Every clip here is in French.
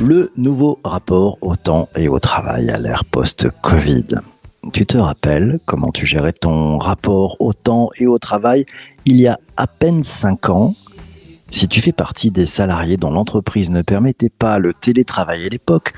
Le nouveau rapport au temps et au travail à l'ère post-Covid. Tu te rappelles comment tu gérais ton rapport au temps et au travail il y a à peine 5 ans? Si tu fais partie des salariés dont l'entreprise ne permettait pas le télétravail à l'époque,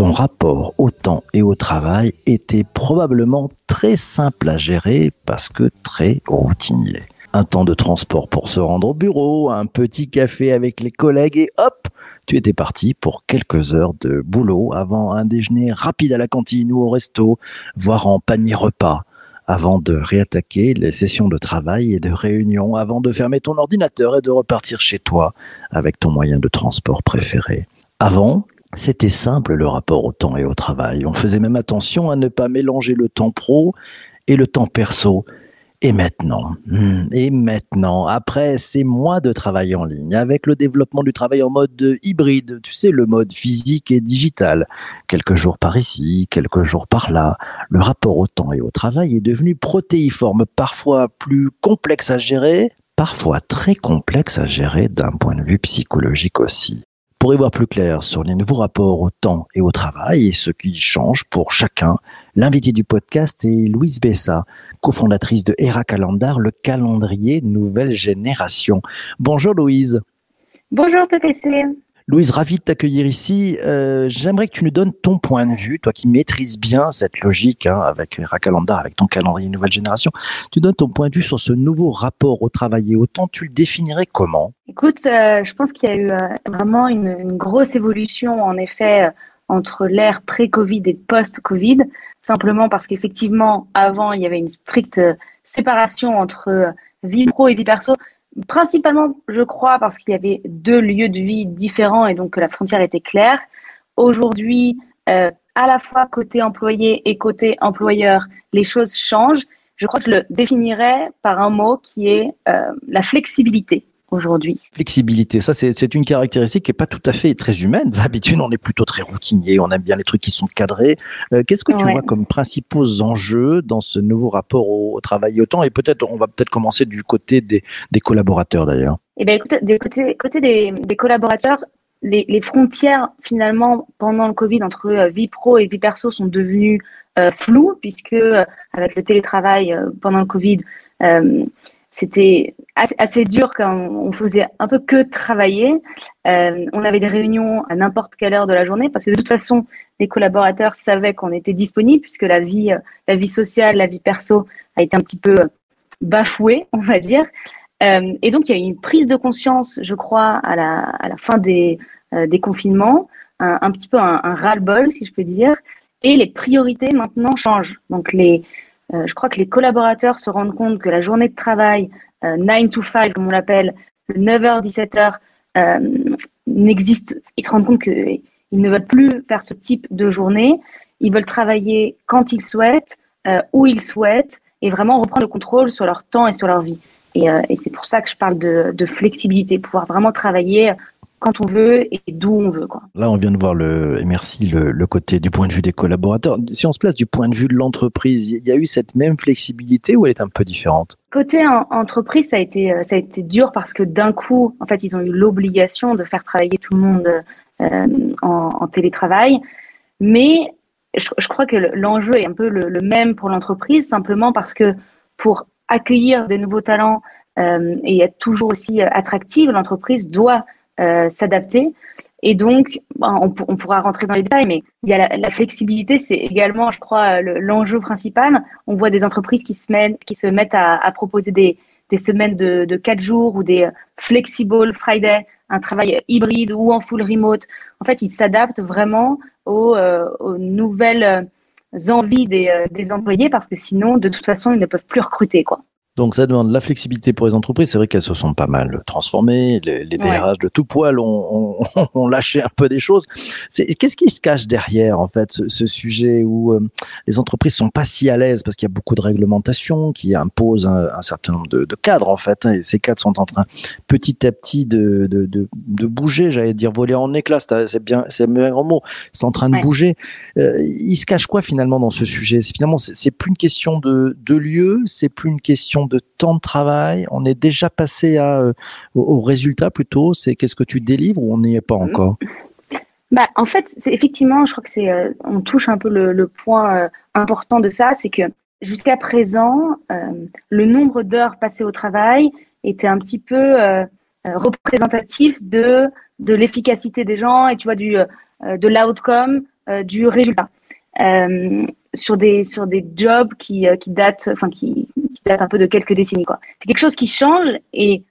ton rapport au temps et au travail était probablement très simple à gérer parce que très routinier. Un temps de transport pour se rendre au bureau, un petit café avec les collègues et hop, tu étais parti pour quelques heures de boulot avant un déjeuner rapide à la cantine ou au resto, voire en panier repas, avant de réattaquer les sessions de travail et de réunion, avant de fermer ton ordinateur et de repartir chez toi avec ton moyen de transport préféré. Avant, c'était simple le rapport au temps et au travail. On faisait même attention à ne pas mélanger le temps pro et le temps perso. Et maintenant, hmm, et maintenant, après ces mois de travail en ligne, avec le développement du travail en mode hybride, tu sais, le mode physique et digital, quelques jours par ici, quelques jours par là, le rapport au temps et au travail est devenu protéiforme, parfois plus complexe à gérer, parfois très complexe à gérer d'un point de vue psychologique aussi. Pour y voir plus clair sur les nouveaux rapports au temps et au travail et ce qui change pour chacun, l'invité du podcast est Louise Bessa, cofondatrice de Era Calendar, le calendrier nouvelle génération. Bonjour Louise. Bonjour PPC. Louise, ravi de t'accueillir ici. Euh, J'aimerais que tu nous donnes ton point de vue, toi qui maîtrises bien cette logique hein, avec Era Calendar, avec ton calendrier nouvelle génération. Tu donnes ton point de vue sur ce nouveau rapport au travail et au temps. Tu le définirais comment? Écoute, euh, je pense qu'il y a eu euh, vraiment une, grosse évolution en effet entre l'ère pré-Covid et post-Covid, simplement parce qu'effectivement, avant, il y avait une stricte séparation entre vie pro et vie perso. Principalement, je crois, parce qu'il y avait deux lieux de vie différents et donc que la frontière était claire. Aujourd'hui, euh, à la fois côté employé et côté employeur, les choses changent. Je crois que je le définirais par un mot qui est euh, la flexibilité aujourd'hui. Flexibilité, ça c'est une caractéristique qui n'est pas tout à fait très humaine. D'habitude, on est plutôt très routinier, on aime bien les trucs qui sont cadrés. Euh, Qu'est-ce que tu Ouais. vois comme principaux enjeux dans ce nouveau rapport au, au travail et au temps? Et peut-être, on va peut-être commencer du côté des, des collaborateurs d'ailleurs. Eh bien, écoute, des côté, côté des, des collaborateurs, les, les frontières finalement pendant le Covid entre euh, vie pro et vie perso sont devenues euh, floues puisque euh, avec le télétravail pendant le Covid, c'était assez, dur quand on faisait un peu que travailler. Euh, on avait des réunions à n'importe quelle heure de la journée parce que de toute façon, les collaborateurs savaient qu'on était disponible puisque la vie, la vie sociale, la vie perso a été un petit peu bafouée, on va dire. Euh, et donc, il y a eu une prise de conscience, je crois, à la, fin des, euh, confinements, un, un petit peu un, un ras-le-bol, si je peux dire. Et les priorités maintenant changent. Donc, les, euh, je crois que les collaborateurs se rendent compte que la journée de travail, euh, 9 to 5, comme on l'appelle, le 9h, 17h, euh, n'existe. Ils se rendent compte qu'ils ne veulent plus faire ce type de journée. Ils veulent travailler quand ils souhaitent, euh, où ils souhaitent, et vraiment reprendre le contrôle sur leur temps et sur leur vie. Et, c'est pour ça que je parle de, flexibilité, pouvoir vraiment travailler quand on veut et d'où on veut. Quoi. Là, on vient de voir le, et merci, le, le, côté du point de vue des collaborateurs. Si on se place du point de vue de l'entreprise, il y a eu cette même flexibilité ou elle est un peu différente? Côté en, entreprise, ça a été ça a été dur parce que d'un coup, en fait, ils ont eu l'obligation de faire travailler tout le monde euh, en, en, télétravail, mais je, je crois que l'enjeu est un peu le, le même pour l'entreprise, simplement parce que pour accueillir des nouveaux talents euh, et être toujours aussi attractive, l'entreprise doit euh, s'adapter. Et donc, on, on, pourra rentrer dans les détails, mais il y a la, flexibilité, c'est également, je crois, l'enjeu le, principal. On voit des entreprises qui se mettent, qui se mettent à, proposer des, semaines de, de 4 jours ou des flexible Friday, un travail hybride ou en full remote. En fait, ils s'adaptent vraiment aux, euh, nouvelles envies des, des, employés parce que sinon, de toute façon, ils ne peuvent plus recruter. Quoi. Donc ça demande la flexibilité pour les entreprises. C'est vrai qu'elles se sont pas mal transformées. Les, les DRH ouais. de tout poil ont, ont, ont, lâché un peu des choses. Qu'est-ce qui se cache derrière en fait ce, ce sujet où euh, les entreprises sont pas si à l'aise? Parce qu'il y a beaucoup de réglementations qui imposent un, un certain nombre de, de, cadres en fait. Hein, et ces cadres sont en train petit à petit de, de, de, de bouger. J'allais dire voler en éclats. C'est bien, c'est un grand mot. C'est en train de ouais. bouger. Euh, il se cache quoi finalement dans ce sujet? Finalement, c'est plus une question de, de lieu. C'est plus une question de temps de travail On est déjà passé à, au, au, résultat plutôt C'est qu'est-ce que tu délivres ou on n'y est pas Mm-hmm. encore? Bah, en fait, c'est effectivement, je crois que c'est, euh, on touche un peu le, le point euh, important de ça, c'est que jusqu'à présent, euh, le nombre d'heures passées au travail était un petit peu représentatif de de l'efficacité des gens et tu vois du de l'outcome, du résultat. Sur des sur des jobs qui qui datent, enfin qui, qui datent un peu de quelques décennies quoi. C'est quelque chose qui change et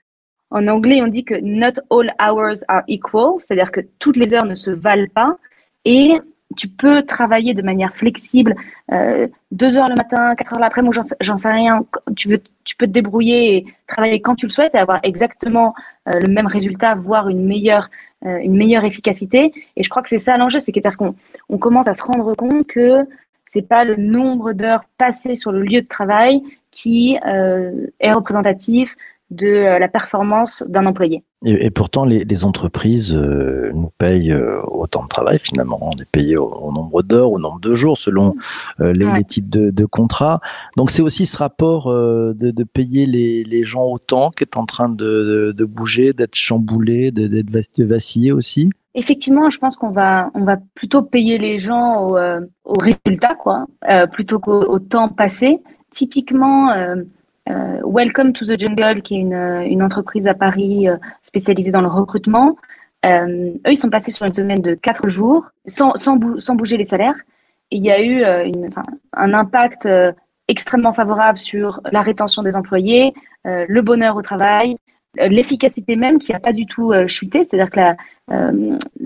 en anglais, on dit que not all hours are equal, c'est-à-dire que toutes les heures ne se valent pas. Et tu peux travailler de manière flexible, euh, deux heures le matin, quatre heures l'après-midi, j'en sais rien. Tu, veux, tu peux te débrouiller et travailler quand tu le souhaites et avoir exactement euh, le même résultat, voire une meilleure, euh, une meilleure efficacité. Et je crois que c'est ça l'enjeu, c'est qu'on on commence à se rendre compte que c'est pas le nombre d'heures passées sur le lieu de travail qui est représentatif de la performance d'un employé. Et, et, pourtant, les, les entreprises euh, nous payent euh, autant de travail finalement. On est payé au, au nombre d'heures, au nombre de jours, selon euh, les, ouais. les, types de, de, contrats. Donc c'est aussi ce rapport de, de, payer les, les, gens autant qui est en train de, de bouger, d'être chamboulé, d'être vacillé aussi. Effectivement, je pense qu'on va on va plutôt payer les gens au, au résultat, quoi, plutôt qu'au au temps passé. Typiquement. Euh, Welcome to the Jungle, qui est une, une entreprise à Paris euh, spécialisée dans le recrutement. Euh, eux, ils sont passés sur une semaine de quatre jours sans, sans, bou sans bouger les salaires. Il y a eu un impact extrêmement favorable sur la rétention des employés, le bonheur au travail, l'efficacité même qui n'a pas du tout chuté, c'est-à-dire que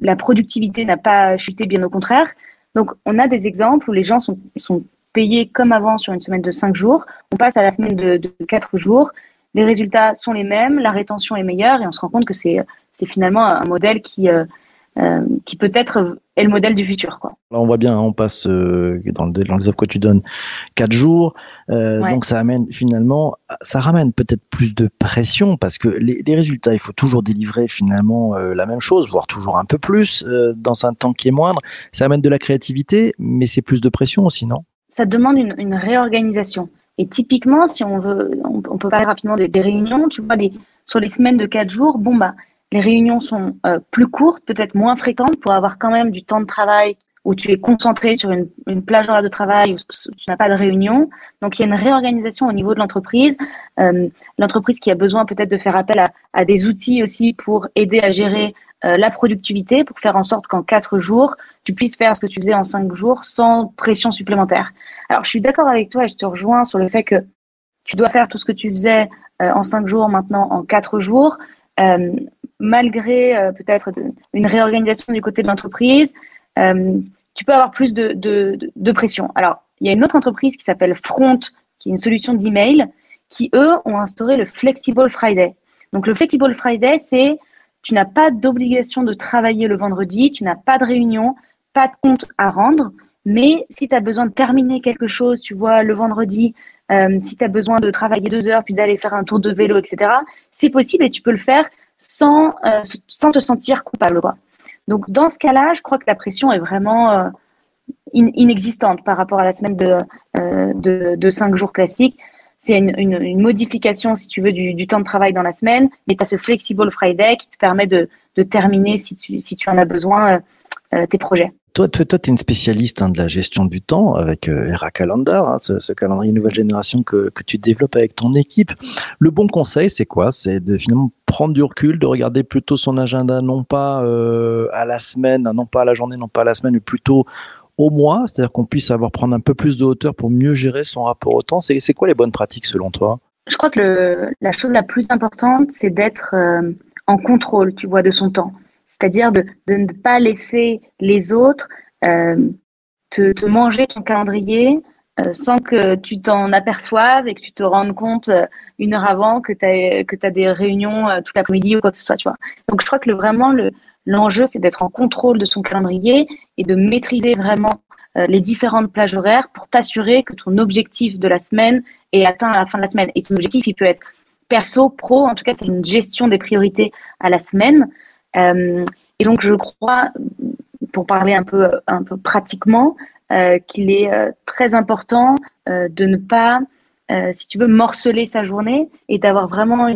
la, productivité n'a pas chuté, bien au contraire. Donc, on a des exemples où les gens sont payé comme avant sur une semaine de 5 jours. On passe à la semaine de, de 4 jours. Les résultats sont les mêmes, la rétention est meilleure et on se rend compte que c'est finalement un modèle qui, euh, euh, qui peut-être est le modèle du futur. Quoi. Là, on voit bien, on passe euh, dans, le, dans les offres que tu donnes 4 jours. Euh, ouais. Donc ça amène finalement, ça ramène peut-être plus de pression parce que les, les, résultats, il faut toujours délivrer finalement euh, la même chose, voire toujours un peu plus dans un temps qui est moindre. Ça amène de la créativité, mais c'est plus de pression aussi, non? Ça demande une, réorganisation. Et typiquement, si on veut, on, peut parler rapidement des, réunions, tu vois, sur les semaines de quatre jours, bon, bah, les réunions sont euh, plus courtes, peut-être moins fréquentes pour avoir quand même du temps de travail où tu es concentré sur une, plage de travail où tu n'as pas de réunion. Donc, il y a une réorganisation au niveau de l'entreprise. Euh, l'entreprise qui a besoin peut-être de faire appel à, des outils aussi pour aider à gérer euh, la productivité, pour faire en sorte qu'en quatre jours, tu puisses faire ce que tu faisais en cinq jours sans pression supplémentaire. Alors, je suis d'accord avec toi et je te rejoins sur le fait que tu dois faire tout ce que tu faisais euh, en cinq jours maintenant en quatre jours, euh, malgré peut-être une réorganisation du côté de l'entreprise. tu peux avoir plus de, de, de, pression. Alors, il y a une autre entreprise qui s'appelle Front, qui est une solution d'email, qui eux ont instauré le Flexible Friday. Donc, le Flexible Friday, c'est tu n'as pas d'obligation de travailler le vendredi, tu n'as pas de réunion, pas de compte à rendre, mais si tu as besoin de terminer quelque chose, tu vois, le vendredi, euh, si tu as besoin de travailler deux heures, puis d'aller faire un tour de vélo, etc., c'est possible et tu peux le faire sans, euh, te sentir coupable. Donc, dans ce cas-là, je crois que la pression est vraiment euh, in inexistante par rapport à la semaine de cinq jours classiques. C'est une, modification, si tu veux, du, temps de travail dans la semaine, mais tu as ce Flexible Friday qui te permet de, de terminer, si tu, si tu en as besoin, tes projets. Toi, toi, toi, tu es une spécialiste hein, de la gestion du temps avec euh, Era Calendar, hein, ce, ce, calendrier nouvelle génération que, que, tu développes avec ton équipe. Le bon conseil, c'est quoi? C'est de finalement prendre du recul, de regarder plutôt son agenda, non pas euh, à la semaine, non pas à la journée, non pas à la semaine, mais plutôt au mois, c'est-à-dire qu'on puisse avoir prendre un peu plus de hauteur pour mieux gérer son rapport au temps. C'est quoi les bonnes pratiques selon toi? Je crois que la chose la plus importante, c'est d'être euh, en contrôle, tu vois, de son temps c'est-à-dire de, ne pas laisser les autres euh, te, manger ton calendrier euh, sans que tu t'en aperçoives et que tu te rendes compte une heure avant que tu as, des réunions toute l'après-midi ou quoi que ce soit. Donc je crois que vraiment le, l'enjeu, c'est d'être en contrôle de son calendrier et de maîtriser vraiment euh, les différentes plages horaires pour t'assurer que ton objectif de la semaine est atteint à la fin de la semaine. Et ton objectif, il peut être perso, pro, en tout cas, c'est une gestion des priorités à la semaine. Euh, et donc, je crois, pour parler un peu, un peu pratiquement, euh, qu'il est très important de ne pas si tu veux, morceler sa journée et d'avoir vraiment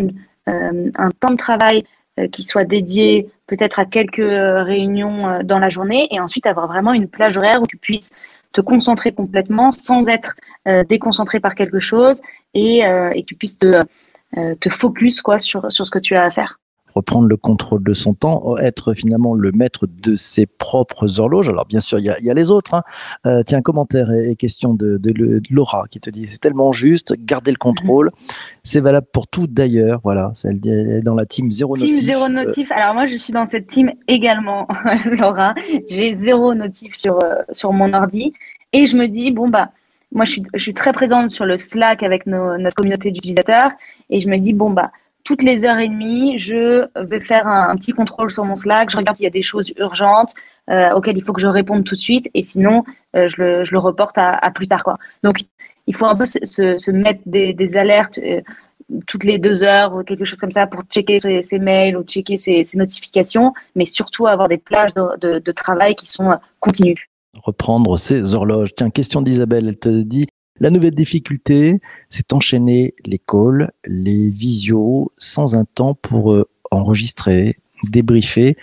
un temps de travail qui soit dédié peut-être à quelques réunions dans la journée et ensuite avoir vraiment une plage horaire où tu puisses te concentrer complètement sans être déconcentré par quelque chose et, et tu puisses te, te focus quoi, sur, sur ce que tu as à faire reprendre le contrôle de son temps, être finalement le maître de ses propres horloges. Alors bien sûr, il y a, les autres. Hein. Euh, tiens, commentaire et, question de, Laura qui te dit c'est tellement juste, garder le contrôle. C'est valable pour tout d'ailleurs. Voilà, elle est dans la team zéro team notif. zéro notif. Alors moi, je suis dans cette team également, Laura. J'ai zéro notif sur euh, sur mon ordi et je me dis bon bah moi je suis, je suis très présente sur le Slack avec notre communauté d'utilisateurs et je me dis bon bah toutes les heures et demie, je vais faire un, petit contrôle sur mon Slack. Je regarde s'il y a des choses urgentes euh, auxquelles il faut que je réponde tout de suite. Et sinon, euh, je, le, reporte à, plus tard. Quoi. Donc, il faut un peu se, mettre des, alertes euh, toutes les deux heures ou quelque chose comme ça pour checker ses, mails ou checker ses, notifications, mais surtout avoir des plages de, de, de travail qui sont continues reprendre ses horloges. Tiens, question d'Isabelle, elle te dit la nouvelle difficulté, c'est enchaîner les calls, les visios, sans un temps pour euh, enregistrer, débriefer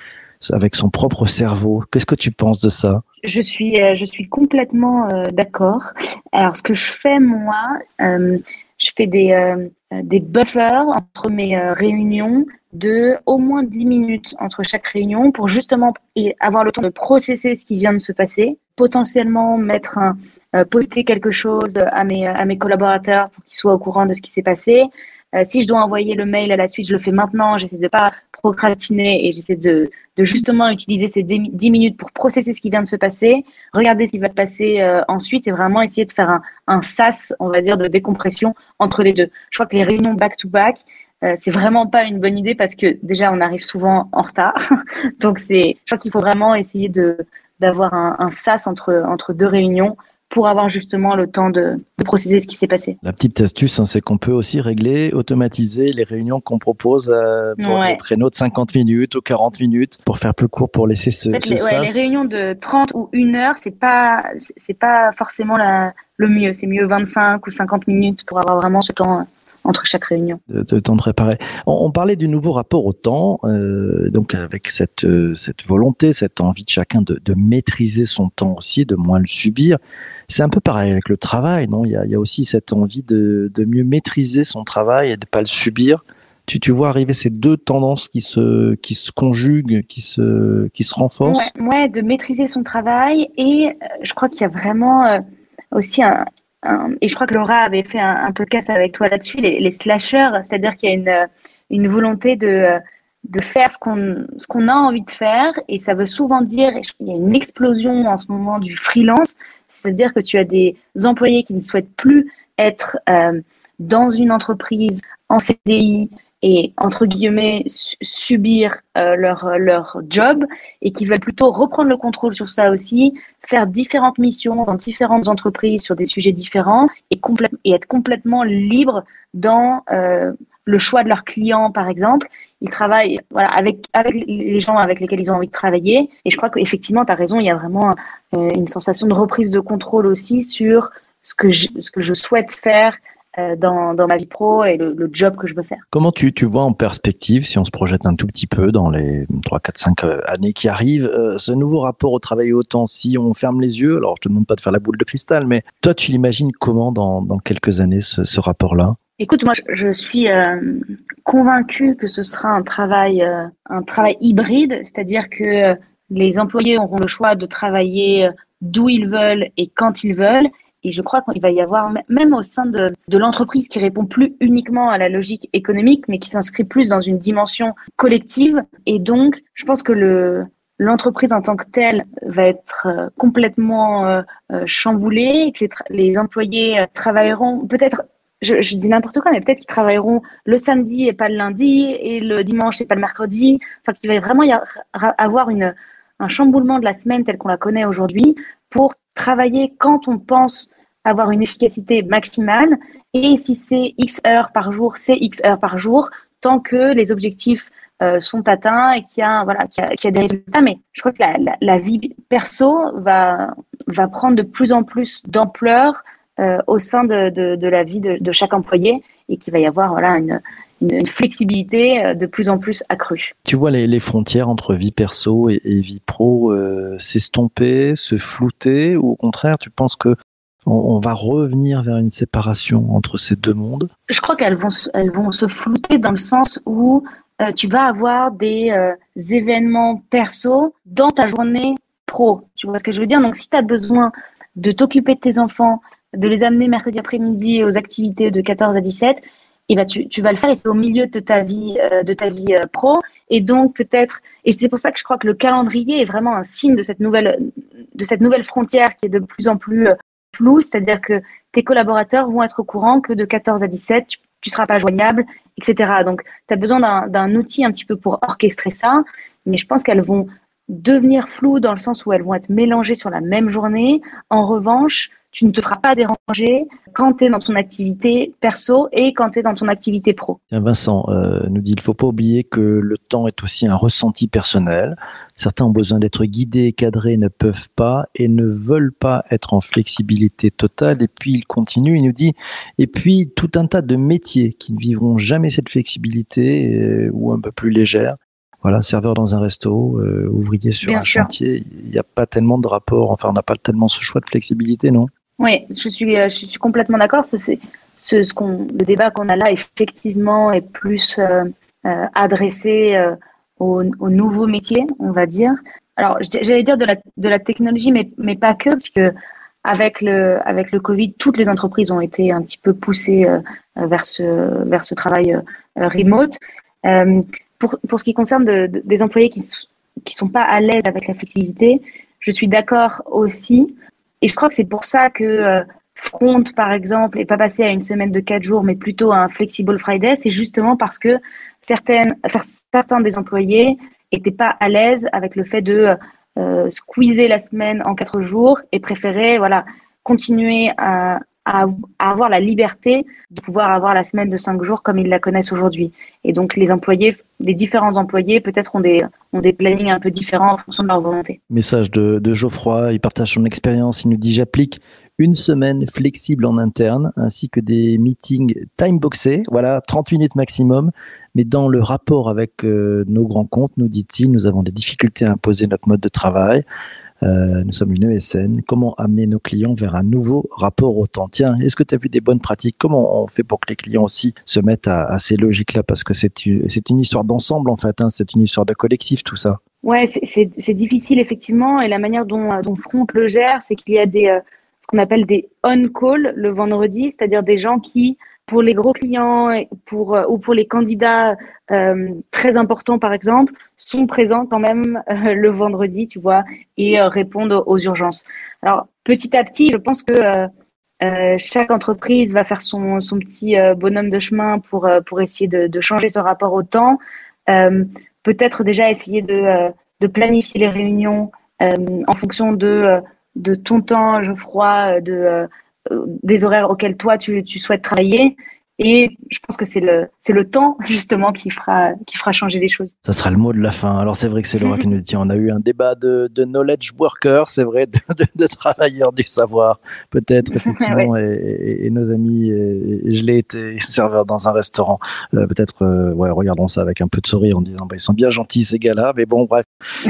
avec son propre cerveau. Qu'est-ce que tu penses de ça? Je suis, euh, je suis complètement euh, d'accord. Alors, ce que je fais, moi, je fais des, des buffers entre mes réunions de au moins 10 minutes entre chaque réunion pour justement avoir le temps de processer ce qui vient de se passer, potentiellement mettre un, poster quelque chose à mes, à mes collaborateurs pour qu'ils soient au courant de ce qui s'est passé. Euh, si je dois envoyer le mail à la suite, je le fais maintenant. J'essaie de pas procrastiner et j'essaie de, de, justement utiliser ces 10 minutes pour processer ce qui vient de se passer, regarder ce qui va se passer euh, ensuite et vraiment essayer de faire un, un sas, on va dire, de décompression entre les deux. Je crois que les réunions back-to-back, c'est vraiment pas une bonne idée parce que déjà on arrive souvent en retard. Donc je crois qu'il faut vraiment essayer de d'avoir un, un, sas entre entre deux réunions pour avoir justement le temps de, de processer ce qui s'est passé. La petite astuce, hein, c'est qu'on peut aussi régler, automatiser les réunions qu'on propose euh, pour des créneaux de 50 minutes ou 40 minutes pour faire plus court pour laisser ce, en fait, les, ouais, les, réunions de 30 ou 1 heure, c'est pas c'est pas forcément la, le mieux. C'est mieux 25 ou 50 minutes pour avoir vraiment ce temps entre chaque réunion. De, de temps de préparer. On, on, parlait du nouveau rapport au temps, euh, donc avec cette, euh, cette volonté, cette envie de chacun de, de, maîtriser son temps aussi, de moins le subir. C'est un peu pareil avec le travail, non? Il y, a, aussi cette envie de, mieux maîtriser son travail et de pas le subir. Tu, vois arriver ces deux tendances qui se, conjuguent, qui se, renforcent? Ouais, de maîtriser son travail et euh, je crois qu'il y a vraiment euh, aussi un, et je crois que Laura avait fait un, un podcast avec toi là-dessus, les, les slashers, c'est-à-dire qu'il y a une, une volonté de de faire ce qu'on ce qu'on a envie de faire et ça veut souvent dire il y a une explosion en ce moment du freelance c'est-à-dire que tu as des employés qui ne souhaitent plus être euh, dans une entreprise en CDI et entre guillemets subir euh, leur leur job et qui veulent plutôt reprendre le contrôle sur ça aussi, faire différentes missions dans différentes entreprises sur des sujets différents et, et être complètement libre dans euh, le choix de leurs clients, par exemple. Ils travaillent voilà, avec, avec les gens avec lesquels ils ont envie de travailler. Et je crois qu'effectivement, tu as raison, il y a vraiment euh, une sensation de reprise de contrôle aussi sur ce que je, ce que je souhaite faire euh, dans, dans, ma vie pro et le, job que je veux faire. Comment tu, tu vois en perspective, si on se projette un tout petit peu dans les 3, 4, 5 années qui arrivent, euh, ce nouveau rapport au travail au temps, si on ferme les yeux, alors je te demande pas de faire la boule de cristal, mais toi tu l'imagines comment dans, dans quelques années ce, ce rapport-là? Écoute, moi, je suis euh, convaincue que ce sera un travail, euh, un travail hybride, c'est-à-dire que euh, les employés auront le choix de travailler euh, d'où ils veulent et quand ils veulent. Et je crois qu'il va y avoir, même au sein de, de l'entreprise qui répond plus uniquement à la logique économique, mais qui s'inscrit plus dans une dimension collective. Et donc, je pense que le, l'entreprise en tant que telle va être complètement euh, chamboulée, que les, les employés travailleront peut-être je, dis n'importe quoi, mais peut-être qu'ils travailleront le samedi et pas le lundi, et le dimanche et pas le mercredi. Enfin, qu'il va vraiment y avoir un chamboulement de la semaine telle qu'on la connaît aujourd'hui pour travailler quand on pense avoir une efficacité maximale. Et si c'est X heures par jour, c'est X heures par jour, tant que les objectifs euh, sont atteints et qu'il y a voilà qu'il y, a des résultats mais je crois que la, vie perso va prendre de plus en plus d'ampleur euh, au sein de, de, de la vie de, de, chaque employé et qu'il va y avoir voilà, une, une, une, flexibilité euh, de plus en plus accrue. Tu vois les, les frontières entre vie perso et, et vie pro euh, s'estomper, se flouter, ou au contraire, tu penses que on, on, va revenir vers une séparation entre ces deux mondes? Je crois qu'elles vont, elles vont se flouter dans le sens où euh, tu vas avoir des événements perso dans ta journée pro. Tu vois ce que je veux dire? Donc, si tu as besoin de t'occuper de tes enfants, de les amener mercredi après-midi aux activités de 14 à 17, et ben tu, tu vas le faire et c'est au milieu de ta vie, euh, de ta vie euh, pro. Et donc, peut-être, et c'est pour ça que je crois que le calendrier est vraiment un signe de cette nouvelle, de cette nouvelle frontière qui est de plus en plus euh, floue, c'est-à-dire que tes collaborateurs vont être au courant que de 14 à 17, tu, tu seras pas joignable, etc. Donc, tu as besoin d'un outil un petit peu pour orchestrer ça, mais je pense qu'elles vont devenir floues dans le sens où elles vont être mélangées sur la même journée. En revanche, tu ne te feras pas déranger quand tu es dans ton activité perso et quand tu es dans ton activité pro. Vincent euh, nous dit il ne faut pas oublier que le temps est aussi un ressenti personnel. Certains ont besoin d'être guidés cadrés, ne peuvent pas et ne veulent pas être en flexibilité totale. Et puis il continue, il nous dit et puis tout un tas de métiers qui ne vivront jamais cette flexibilité euh, ou un peu plus légère voilà, serveur dans un resto, euh, ouvrier sur Bien un sûr. chantier, il n'y a pas tellement de rapport, enfin on n'a pas tellement ce choix de flexibilité, non? Oui, je suis, je suis complètement d'accord. C'est ce, qu'on, le débat qu'on a là, effectivement, est plus euh, euh, adressé euh, aux, aux, nouveaux métiers, on va dire. Alors, j'allais dire de la, de la technologie, mais, mais pas que, parce que avec le, avec le Covid, toutes les entreprises ont été un petit peu poussées euh, vers, ce, vers ce travail remote. Pour, pour, ce qui concerne de, de, des employés qui qui sont pas à l'aise avec la flexibilité, je suis d'accord aussi. Et je crois que c'est pour ça que euh, Front, par exemple, est pas passé à une semaine de quatre jours, mais plutôt à un flexible Friday. C'est justement parce que certaines, certains des employés étaient pas à l'aise avec le fait de euh, squeezer la semaine en quatre jours et préféraient voilà continuer à, à, avoir la liberté de pouvoir avoir la semaine de cinq jours comme ils la connaissent aujourd'hui. Et donc les employés, les différents employés peut-être ont des, ont des plannings un peu différents en fonction de leur volonté. Message de, Geoffroy, il partage son expérience, il nous dit j'applique une semaine flexible en interne ainsi que des meetings time-boxés, voilà, 30 minutes maximum. Mais dans le rapport avec euh, nos grands comptes, nous dit-il, nous avons des difficultés à imposer notre mode de travail. Euh, nous sommes une ESN. Comment amener nos clients vers un nouveau rapport au temps? Tiens, est-ce que tu as vu des bonnes pratiques? Comment on fait pour que les clients aussi se mettent à, ces logiques-là? Parce que c'est une histoire d'ensemble, en fait. Hein, c'est une histoire de collectif, tout ça. Ouais, c'est difficile, effectivement. Et la manière dont, dont Front le gère, c'est qu'il y a des, euh, ce qu'on appelle des on-call le vendredi, c'est-à-dire des gens qui pour les gros clients pour, ou pour les candidats euh, très importants, par exemple, sont présents quand même euh, le vendredi, tu vois, et euh, répondent aux urgences. Alors, petit à petit, je pense que euh, euh, chaque entreprise va faire son, son petit bonhomme de chemin pour, pour essayer de, de, changer ce rapport au temps. Peut-être déjà essayer de, de planifier les réunions en fonction de, de ton temps, Geoffroy, de des horaires auxquels toi tu, tu souhaites travailler. Et je pense que c'est le c'est le temps justement qui fera qui fera changer les choses. Ça sera le mot de la fin. Alors c'est vrai que c'est Laura qui nous dit on a eu un débat de, de knowledge worker, c'est vrai, de, de, de, travailleurs du savoir, peut-être effectivement, ouais. et, et, nos amis. Et, je l'ai été serveur dans un restaurant. Euh, peut-être euh, ouais, regardons ça avec un peu de sourire en disant bah, ils sont bien gentils ces gars-là, mais bon bref,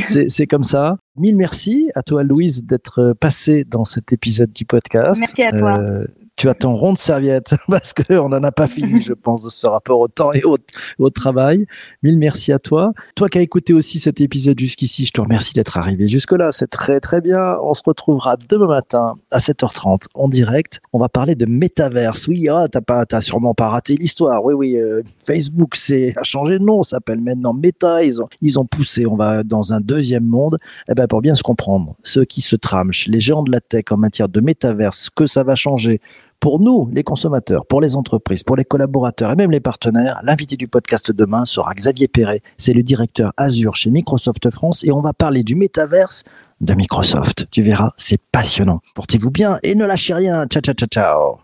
c'est comme ça. Mille merci à toi Louise d'être passée dans cet épisode du podcast. Merci à toi. Euh, tu as ton rond de serviette parce qu'on n'en a pas fini, je pense, de ce rapport au temps et au, travail. Mille merci à toi. Toi qui as écouté aussi cet épisode jusqu'ici, je te remercie d'être arrivé jusque-là. C'est très très bien. On se retrouvera demain matin à 7h30 en direct. On va parler de métaverse. Oui, ah, t'as pas, sûrement pas raté l'histoire. Oui, oui. Euh, Facebook, c'est a changé de nom. Ça s'appelle maintenant Meta. Ils ont, ils ont poussé. On va dans un deuxième monde. Eh ben, pour bien se comprendre, ceux qui se tramchent, les géants de la tech en matière de métaverse, que ça va changer pour nous, les consommateurs, pour les entreprises, pour les collaborateurs et même les partenaires, l'invité du podcast demain sera Xavier Perret. C'est le directeur Azure chez Microsoft France et on va parler du métaverse de Microsoft. Tu verras, c'est passionnant. Portez-vous bien et ne lâchez rien. Ciao, ciao, ciao, ciao.